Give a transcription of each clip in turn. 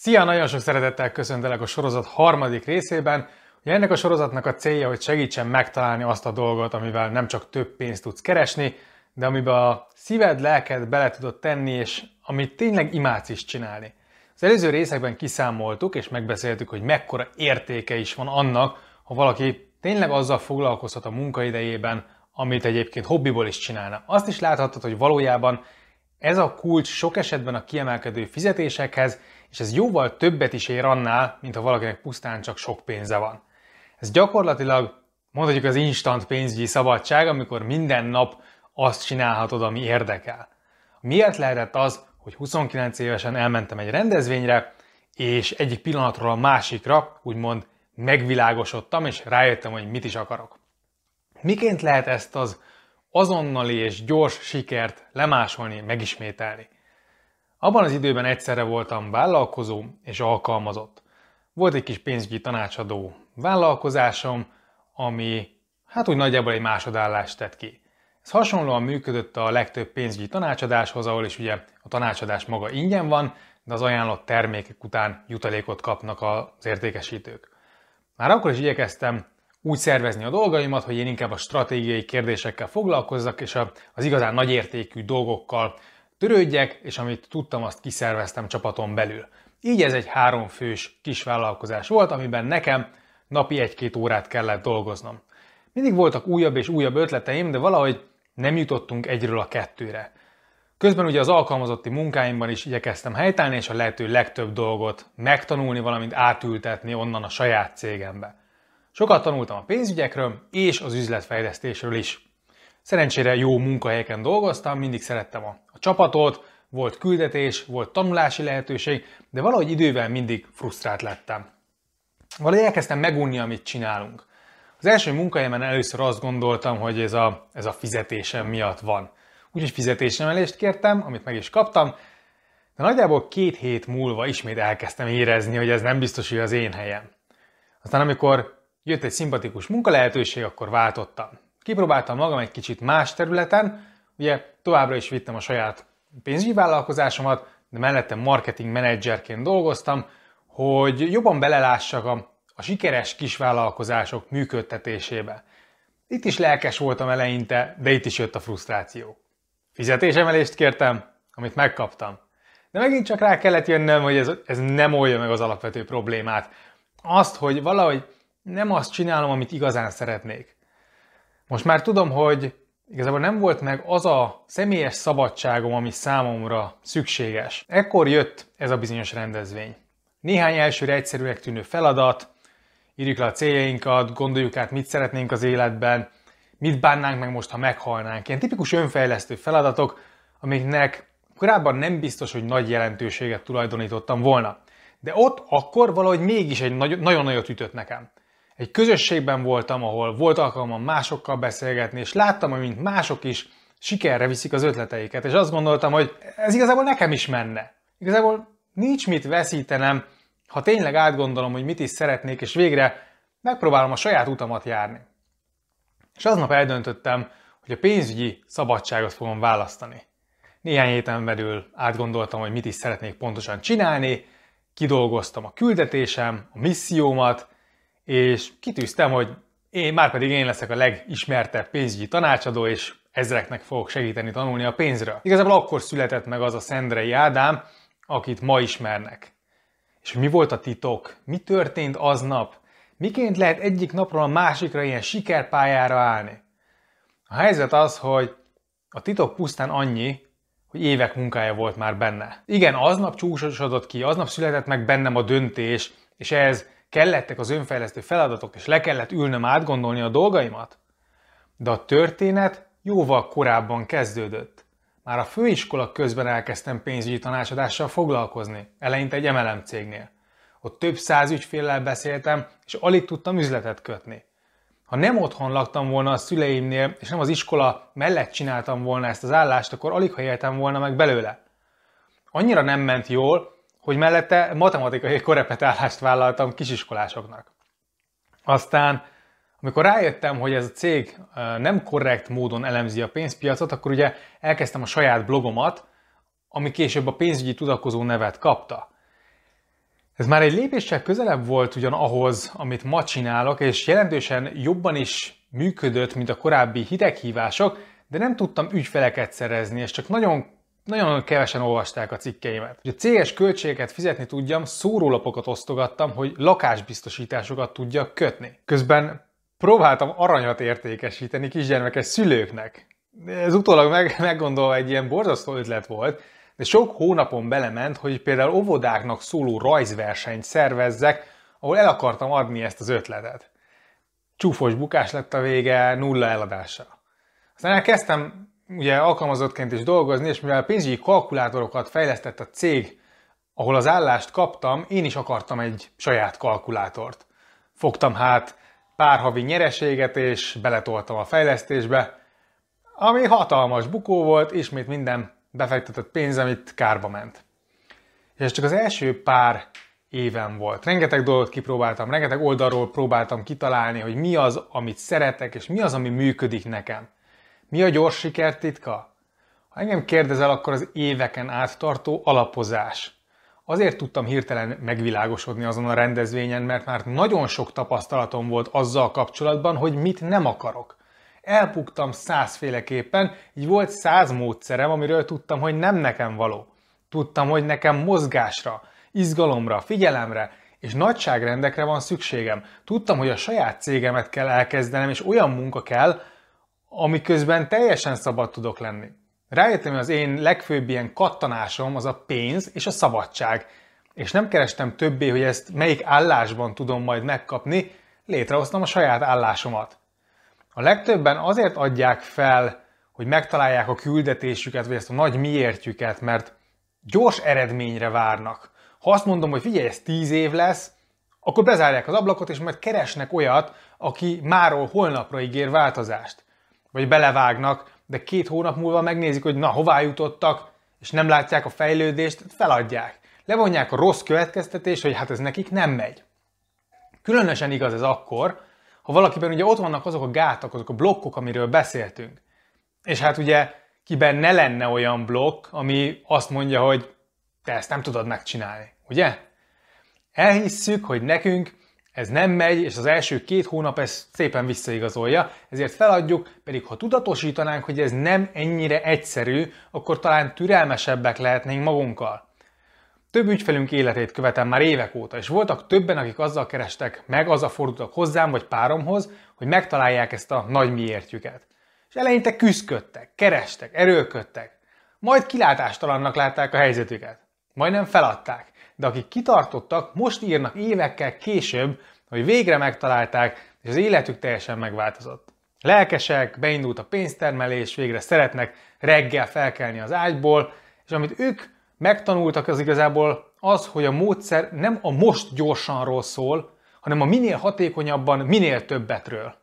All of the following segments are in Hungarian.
Szia, nagyon sok szeretettel köszöntelek a sorozat harmadik részében. Ugye ennek a sorozatnak a célja, hogy segítsen megtalálni azt a dolgot, amivel nem csak több pénzt tudsz keresni, de amiben a szíved, lelked bele tudod tenni, és amit tényleg imádsz is csinálni. Az előző részekben kiszámoltuk, és megbeszéltük, hogy mekkora értéke is van annak, ha valaki tényleg azzal foglalkozhat a munkaidejében, amit egyébként hobbiból is csinálna. Azt is láthatod, hogy valójában ez a kulcs sok esetben a kiemelkedő fizetésekhez, és ez jóval többet is ér annál, mint ha valakinek pusztán csak sok pénze van. Ez gyakorlatilag mondhatjuk az instant pénzügyi szabadság, amikor minden nap azt csinálhatod, ami érdekel. Miért lehetett az, hogy 29 évesen elmentem egy rendezvényre, és egyik pillanatról a másikra úgymond megvilágosodtam, és rájöttem, hogy mit is akarok. Miként lehet ezt az azonnali és gyors sikert lemásolni, megismételni? Abban az időben egyszerre voltam vállalkozó és alkalmazott. Volt egy kis pénzügyi tanácsadó vállalkozásom, ami hát úgy nagyjából egy másodállást tett ki. Ez hasonlóan működött a legtöbb pénzügyi tanácsadáshoz, ahol is ugye a tanácsadás maga ingyen van, de az ajánlott termékek után jutalékot kapnak az értékesítők. Már akkor is igyekeztem úgy szervezni a dolgaimat, hogy én inkább a stratégiai kérdésekkel foglalkozzak, és az igazán nagyértékű dolgokkal törődjek, és amit tudtam, azt kiszerveztem csapaton belül. Így ez egy háromfős kis vállalkozás volt, amiben nekem napi egy-két órát kellett dolgoznom. Mindig voltak újabb és újabb ötleteim, de valahogy nem jutottunk egyről a kettőre. Közben ugye az alkalmazotti munkáimban is igyekeztem helytállni, és a lehető legtöbb dolgot megtanulni, valamint átültetni onnan a saját cégembe. Sokat tanultam a pénzügyekről és az üzletfejlesztésről is. Szerencsére jó munkahelyeken dolgoztam, mindig szerettem a, a csapatot, volt küldetés, volt tanulási lehetőség, de valahogy idővel mindig frusztrált lettem. Valahogy elkezdtem megunni, amit csinálunk. Az első munkahelyemen először azt gondoltam, hogy ez a, ez a fizetésem miatt van. Úgyhogy fizetésemelést kértem, amit meg is kaptam, de nagyjából két hét múlva ismét elkezdtem érezni, hogy ez nem biztos, hogy az én helyem. Aztán amikor jött egy szimpatikus munkalehetőség, akkor váltottam. Kipróbáltam magam egy kicsit más területen, ugye továbbra is vittem a saját pénzügyi vállalkozásomat, de mellette marketing menedzserként dolgoztam, hogy jobban belelássak a, a sikeres kisvállalkozások működtetésébe. Itt is lelkes voltam eleinte, de itt is jött a frusztráció. Fizetésemelést kértem, amit megkaptam. De megint csak rá kellett jönnöm, hogy ez, ez nem oldja meg az alapvető problémát. Azt, hogy valahogy nem azt csinálom, amit igazán szeretnék. Most már tudom, hogy igazából nem volt meg az a személyes szabadságom, ami számomra szükséges. Ekkor jött ez a bizonyos rendezvény. Néhány elsőre egyszerűek tűnő feladat, írjuk le a céljainkat, gondoljuk át, mit szeretnénk az életben, mit bánnánk meg most, ha meghalnánk. Ilyen tipikus önfejlesztő feladatok, amiknek korábban nem biztos, hogy nagy jelentőséget tulajdonítottam volna. De ott akkor valahogy mégis egy nagy, nagyon nagyot ütött nekem. Egy közösségben voltam, ahol volt alkalmam másokkal beszélgetni, és láttam, hogy mint mások is sikerre viszik az ötleteiket, és azt gondoltam, hogy ez igazából nekem is menne. Igazából nincs mit veszítenem, ha tényleg átgondolom, hogy mit is szeretnék, és végre megpróbálom a saját utamat járni. És aznap eldöntöttem, hogy a pénzügyi szabadságot fogom választani. Néhány héten belül átgondoltam, hogy mit is szeretnék pontosan csinálni, kidolgoztam a küldetésem, a missziómat, és kitűztem, hogy én már pedig én leszek a legismertebb pénzügyi tanácsadó, és ezreknek fogok segíteni tanulni a pénzről. Igazából akkor született meg az a Szendrei Ádám, akit ma ismernek. És mi volt a titok? Mi történt aznap? Miként lehet egyik napról a másikra ilyen sikerpályára állni? A helyzet az, hogy a titok pusztán annyi, hogy évek munkája volt már benne. Igen, aznap csúsosodott ki, aznap született meg bennem a döntés, és ez kellettek az önfejlesztő feladatok, és le kellett ülnöm átgondolni a dolgaimat? De a történet jóval korábban kezdődött. Már a főiskola közben elkezdtem pénzügyi tanácsadással foglalkozni, eleinte egy MLM cégnél. Ott több száz ügyféllel beszéltem, és alig tudtam üzletet kötni. Ha nem otthon laktam volna a szüleimnél, és nem az iskola mellett csináltam volna ezt az állást, akkor alig ha éltem volna meg belőle. Annyira nem ment jól, hogy mellette matematikai korepetállást vállaltam kisiskolásoknak. Aztán, amikor rájöttem, hogy ez a cég nem korrekt módon elemzi a pénzpiacot, akkor ugye elkezdtem a saját blogomat, ami később a pénzügyi tudakozó nevet kapta. Ez már egy lépéssel közelebb volt ugyan ahhoz, amit ma csinálok, és jelentősen jobban is működött, mint a korábbi hideghívások, de nem tudtam ügyfeleket szerezni, és csak nagyon nagyon kevesen olvasták a cikkeimet. Hogy a céges költségeket fizetni tudjam, szórólapokat osztogattam, hogy lakásbiztosításokat tudjak kötni. Közben próbáltam aranyat értékesíteni kisgyermekes szülőknek. Ez utólag meg, meggondolva egy ilyen borzasztó ötlet volt, de sok hónapon belement, hogy például óvodáknak szóló rajzversenyt szervezzek, ahol el akartam adni ezt az ötletet. Csúfos bukás lett a vége, nulla eladása. Aztán elkezdtem ugye alkalmazottként is dolgozni, és mivel pénzügyi kalkulátorokat fejlesztett a cég, ahol az állást kaptam, én is akartam egy saját kalkulátort. Fogtam hát pár havi nyereséget, és beletoltam a fejlesztésbe, ami hatalmas bukó volt, ismét minden befektetett pénz, amit kárba ment. És ez csak az első pár éven volt. Rengeteg dolgot kipróbáltam, rengeteg oldalról próbáltam kitalálni, hogy mi az, amit szeretek, és mi az, ami működik nekem. Mi a gyors siker titka? Ha engem kérdezel, akkor az éveken át tartó alapozás. Azért tudtam hirtelen megvilágosodni azon a rendezvényen, mert már nagyon sok tapasztalatom volt azzal kapcsolatban, hogy mit nem akarok. Elpuktam százféleképpen, így volt száz módszerem, amiről tudtam, hogy nem nekem való. Tudtam, hogy nekem mozgásra, izgalomra, figyelemre és nagyságrendekre van szükségem. Tudtam, hogy a saját cégemet kell elkezdenem, és olyan munka kell, amiközben teljesen szabad tudok lenni. Rájöttem, hogy az én legfőbb ilyen kattanásom az a pénz és a szabadság. És nem kerestem többé, hogy ezt melyik állásban tudom majd megkapni, létrehoztam a saját állásomat. A legtöbben azért adják fel, hogy megtalálják a küldetésüket, vagy ezt a nagy miértjüket, mert gyors eredményre várnak. Ha azt mondom, hogy figyelj, ez tíz év lesz, akkor bezárják az ablakot, és majd keresnek olyat, aki máról holnapra ígér változást vagy belevágnak, de két hónap múlva megnézik, hogy na, hová jutottak, és nem látják a fejlődést, feladják. Levonják a rossz következtetést, hogy hát ez nekik nem megy. Különösen igaz ez akkor, ha valakiben ugye ott vannak azok a gátak, azok a blokkok, amiről beszéltünk. És hát ugye kiben ne lenne olyan blokk, ami azt mondja, hogy te ezt nem tudod megcsinálni, ugye? Elhisszük, hogy nekünk ez nem megy, és az első két hónap ezt szépen visszaigazolja, ezért feladjuk, pedig ha tudatosítanánk, hogy ez nem ennyire egyszerű, akkor talán türelmesebbek lehetnénk magunkkal. Több ügyfelünk életét követem már évek óta, és voltak többen, akik azzal kerestek meg, azzal fordultak hozzám vagy páromhoz, hogy megtalálják ezt a nagy miértjüket. És eleinte küzdködtek, kerestek, erőlködtek, majd kilátástalannak látták a helyzetüket. Majdnem feladták de akik kitartottak, most írnak évekkel később, hogy végre megtalálták, és az életük teljesen megváltozott. Lelkesek, beindult a pénztermelés, végre szeretnek reggel felkelni az ágyból, és amit ők megtanultak, az igazából az, hogy a módszer nem a most gyorsanról szól, hanem a minél hatékonyabban, minél többetről.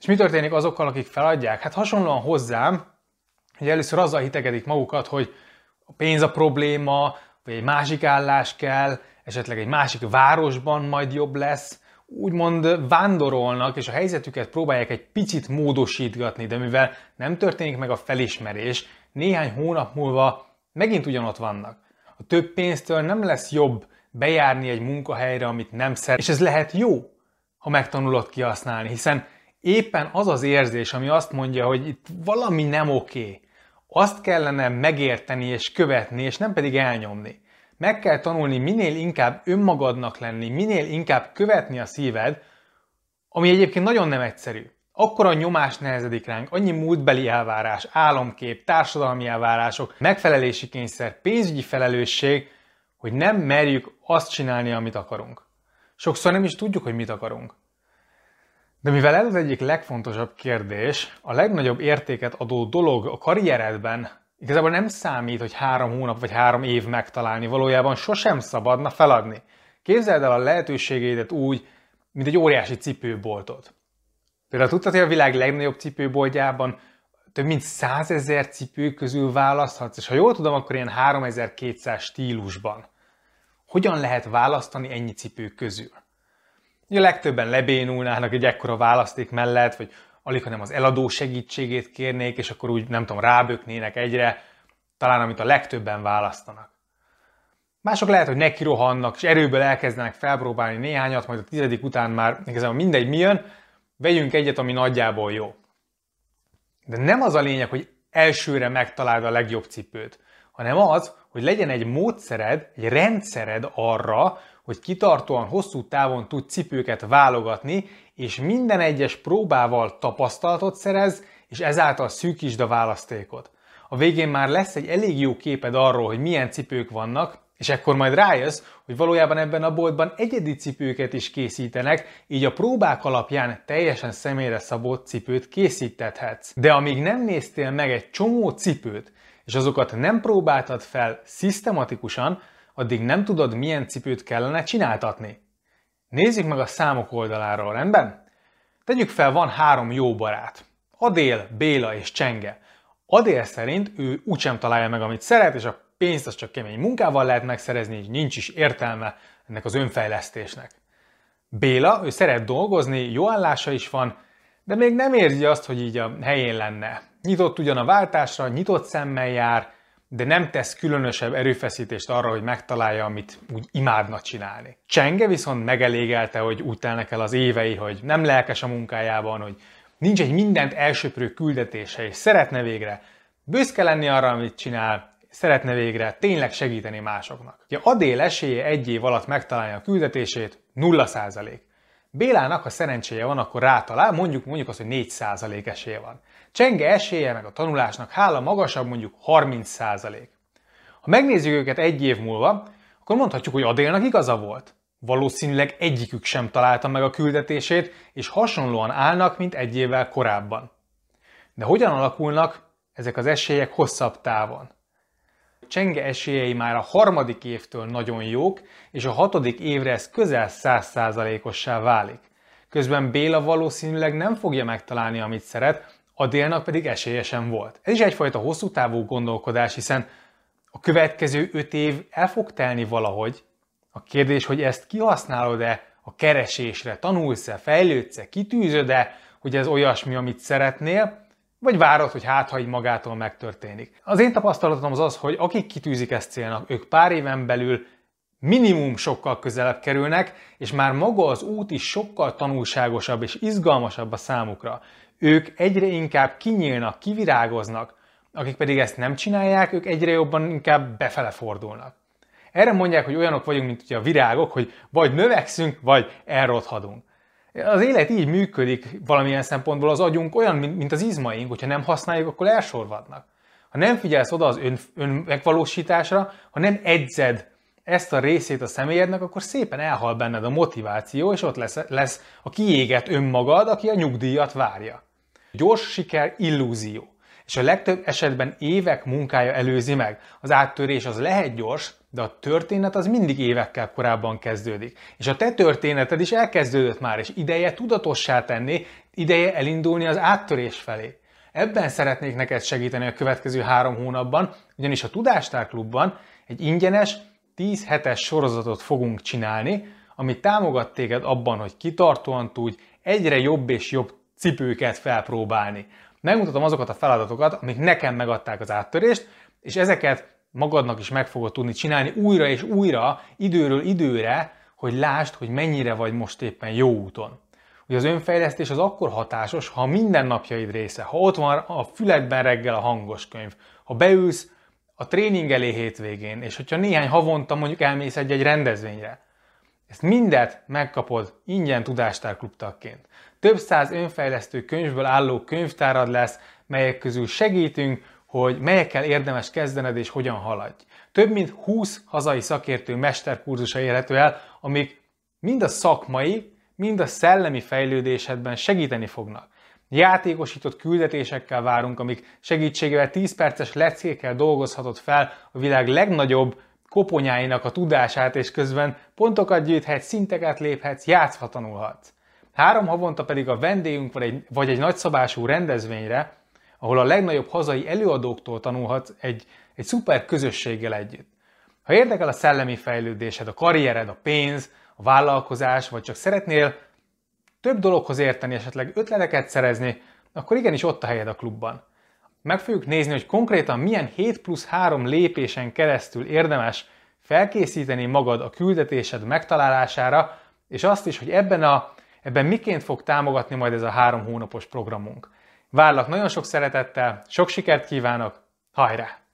És mi történik azokkal, akik feladják? Hát hasonlóan hozzám, hogy először azzal hitegedik magukat, hogy a pénz a probléma, vagy egy másik állás kell, esetleg egy másik városban majd jobb lesz, úgymond vándorolnak, és a helyzetüket próbálják egy picit módosítgatni, de mivel nem történik meg a felismerés, néhány hónap múlva megint ugyanott vannak. A több pénztől nem lesz jobb bejárni egy munkahelyre, amit nem szeret, és ez lehet jó, ha megtanulod kihasználni, hiszen éppen az az érzés, ami azt mondja, hogy itt valami nem oké, azt kellene megérteni és követni, és nem pedig elnyomni. Meg kell tanulni minél inkább önmagadnak lenni, minél inkább követni a szíved, ami egyébként nagyon nem egyszerű. Akkor a nyomás nehezedik ránk, annyi múltbeli elvárás, álomkép, társadalmi elvárások, megfelelési kényszer, pénzügyi felelősség, hogy nem merjük azt csinálni, amit akarunk. Sokszor nem is tudjuk, hogy mit akarunk. De mivel ez az egyik legfontosabb kérdés, a legnagyobb értéket adó dolog a karrieredben igazából nem számít, hogy három hónap vagy három év megtalálni, valójában sosem szabadna feladni. Képzeld el a lehetőségeidet úgy, mint egy óriási cipőboltot. Például tudtad, hogy a világ legnagyobb cipőboltjában több mint százezer cipő közül választhatsz, és ha jól tudom, akkor ilyen 3200 stílusban. Hogyan lehet választani ennyi cipő közül? A legtöbben lebénulnának egy ekkora választék mellett, vagy alig, hanem az eladó segítségét kérnék, és akkor úgy, nem tudom, ráböknének egyre, talán amit a legtöbben választanak. Mások lehet, hogy neki rohannak, és erőből elkezdenek felpróbálni néhányat, majd a tizedik után már igazából mindegy mi jön, vegyünk egyet, ami nagyjából jó. De nem az a lényeg, hogy elsőre megtaláld a legjobb cipőt, hanem az, hogy legyen egy módszered, egy rendszered arra, hogy kitartóan hosszú távon tud cipőket válogatni, és minden egyes próbával tapasztalatot szerez, és ezáltal szűkítsd a választékot. A végén már lesz egy elég jó képed arról, hogy milyen cipők vannak, és ekkor majd rájössz, hogy valójában ebben a boltban egyedi cipőket is készítenek, így a próbák alapján teljesen személyre szabott cipőt készítethetsz. De amíg nem néztél meg egy csomó cipőt, és azokat nem próbáltad fel szisztematikusan, addig nem tudod, milyen cipőt kellene csináltatni. Nézzük meg a számok oldaláról, rendben? Tegyük fel, van három jó barát. Adél, Béla és Csenge. Adél szerint ő úgysem találja meg, amit szeret, és a pénzt az csak kemény munkával lehet megszerezni, így nincs is értelme ennek az önfejlesztésnek. Béla, ő szeret dolgozni, jó állása is van, de még nem érzi azt, hogy így a helyén lenne. Nyitott ugyan a váltásra, nyitott szemmel jár, de nem tesz különösebb erőfeszítést arra, hogy megtalálja, amit úgy imádna csinálni. Csenge viszont megelégelte, hogy úgy telnek el az évei, hogy nem lelkes a munkájában, hogy nincs egy mindent elsöprő küldetése, és szeretne végre büszke lenni arra, amit csinál, szeretne végre tényleg segíteni másoknak. Ugye Adél esélye egy év alatt megtalálni a küldetését 0%. Bélának, ha szerencséje van, akkor rátalál, mondjuk, mondjuk azt, hogy 4% esélye van. Csenge esélye meg a tanulásnak hála magasabb, mondjuk 30%. Ha megnézzük őket egy év múlva, akkor mondhatjuk, hogy Adélnak igaza volt. Valószínűleg egyikük sem találta meg a küldetését, és hasonlóan állnak, mint egy évvel korábban. De hogyan alakulnak ezek az esélyek hosszabb távon? Csenge esélyei már a harmadik évtől nagyon jók, és a hatodik évre ez közel 100%-ossá válik. Közben Béla valószínűleg nem fogja megtalálni, amit szeret, a délnak pedig esélyesen volt. Ez is egyfajta hosszú távú gondolkodás, hiszen a következő öt év el fog telni valahogy. A kérdés, hogy ezt kihasználod-e a keresésre, tanulsz-e, fejlődsz-e, kitűzöd-e, hogy ez olyasmi, amit szeretnél, vagy várod, hogy hát, ha így magától megtörténik. Az én tapasztalatom az az, hogy akik kitűzik ezt célnak, ők pár éven belül minimum sokkal közelebb kerülnek, és már maga az út is sokkal tanulságosabb és izgalmasabb a számukra. Ők egyre inkább kinyílnak, kivirágoznak, akik pedig ezt nem csinálják, ők egyre jobban inkább befele fordulnak. Erre mondják, hogy olyanok vagyunk, mint ugye a virágok, hogy vagy növekszünk, vagy elrothadunk. Az élet így működik valamilyen szempontból, az agyunk olyan, mint az izmaink, hogyha nem használjuk, akkor elsorvadnak. Ha nem figyelsz oda az ön, ön megvalósításra, ha nem edzed ezt a részét a személyednek, akkor szépen elhal benned a motiváció, és ott lesz, lesz a kiégett önmagad, aki a nyugdíjat várja. Gyors siker illúzió. És a legtöbb esetben évek munkája előzi meg. Az áttörés az lehet gyors, de a történet az mindig évekkel korábban kezdődik. És a te történeted is elkezdődött már, és ideje tudatossá tenni, ideje elindulni az áttörés felé. Ebben szeretnék neked segíteni a következő három hónapban, ugyanis a Tudástár Klubban egy ingyenes, 10 hetes sorozatot fogunk csinálni, ami támogat téged abban, hogy kitartóan tudj egyre jobb és jobb cipőket felpróbálni. Megmutatom azokat a feladatokat, amik nekem megadták az áttörést, és ezeket magadnak is meg fogod tudni csinálni újra és újra, időről időre, hogy lásd, hogy mennyire vagy most éppen jó úton. Ugye az önfejlesztés az akkor hatásos, ha a mindennapjaid része, ha ott van a füledben reggel a hangos könyv, ha beülsz a tréning elé hétvégén, és hogyha néhány havonta mondjuk elmész egy-egy rendezvényre, ezt mindet megkapod ingyen tudástárklub tagként. Több száz önfejlesztő könyvből álló könyvtárad lesz, melyek közül segítünk, hogy melyekkel érdemes kezdened és hogyan haladj. Több mint 20 hazai szakértő mesterkurzusa érhető el, amik mind a szakmai, mind a szellemi fejlődésedben segíteni fognak. Játékosított küldetésekkel várunk, amik segítségével 10 perces leckékkel dolgozhatod fel a világ legnagyobb koponyáinak a tudását, és közben pontokat gyűjthetsz, szinteket léphetsz, játszva tanulhatsz. Három havonta pedig a vendégünk vagy egy, vagy egy nagyszabású rendezvényre, ahol a legnagyobb hazai előadóktól tanulhatsz egy, egy szuper közösséggel együtt. Ha érdekel a szellemi fejlődésed, a karriered, a pénz, a vállalkozás, vagy csak szeretnél több dologhoz érteni, esetleg ötleteket szerezni, akkor igenis ott a helyed a klubban. Meg fogjuk nézni, hogy konkrétan milyen 7 plusz 3 lépésen keresztül érdemes felkészíteni magad a küldetésed megtalálására, és azt is, hogy ebben, a, ebben miként fog támogatni majd ez a három hónapos programunk. Várlak nagyon sok szeretettel, sok sikert kívánok, hajrá!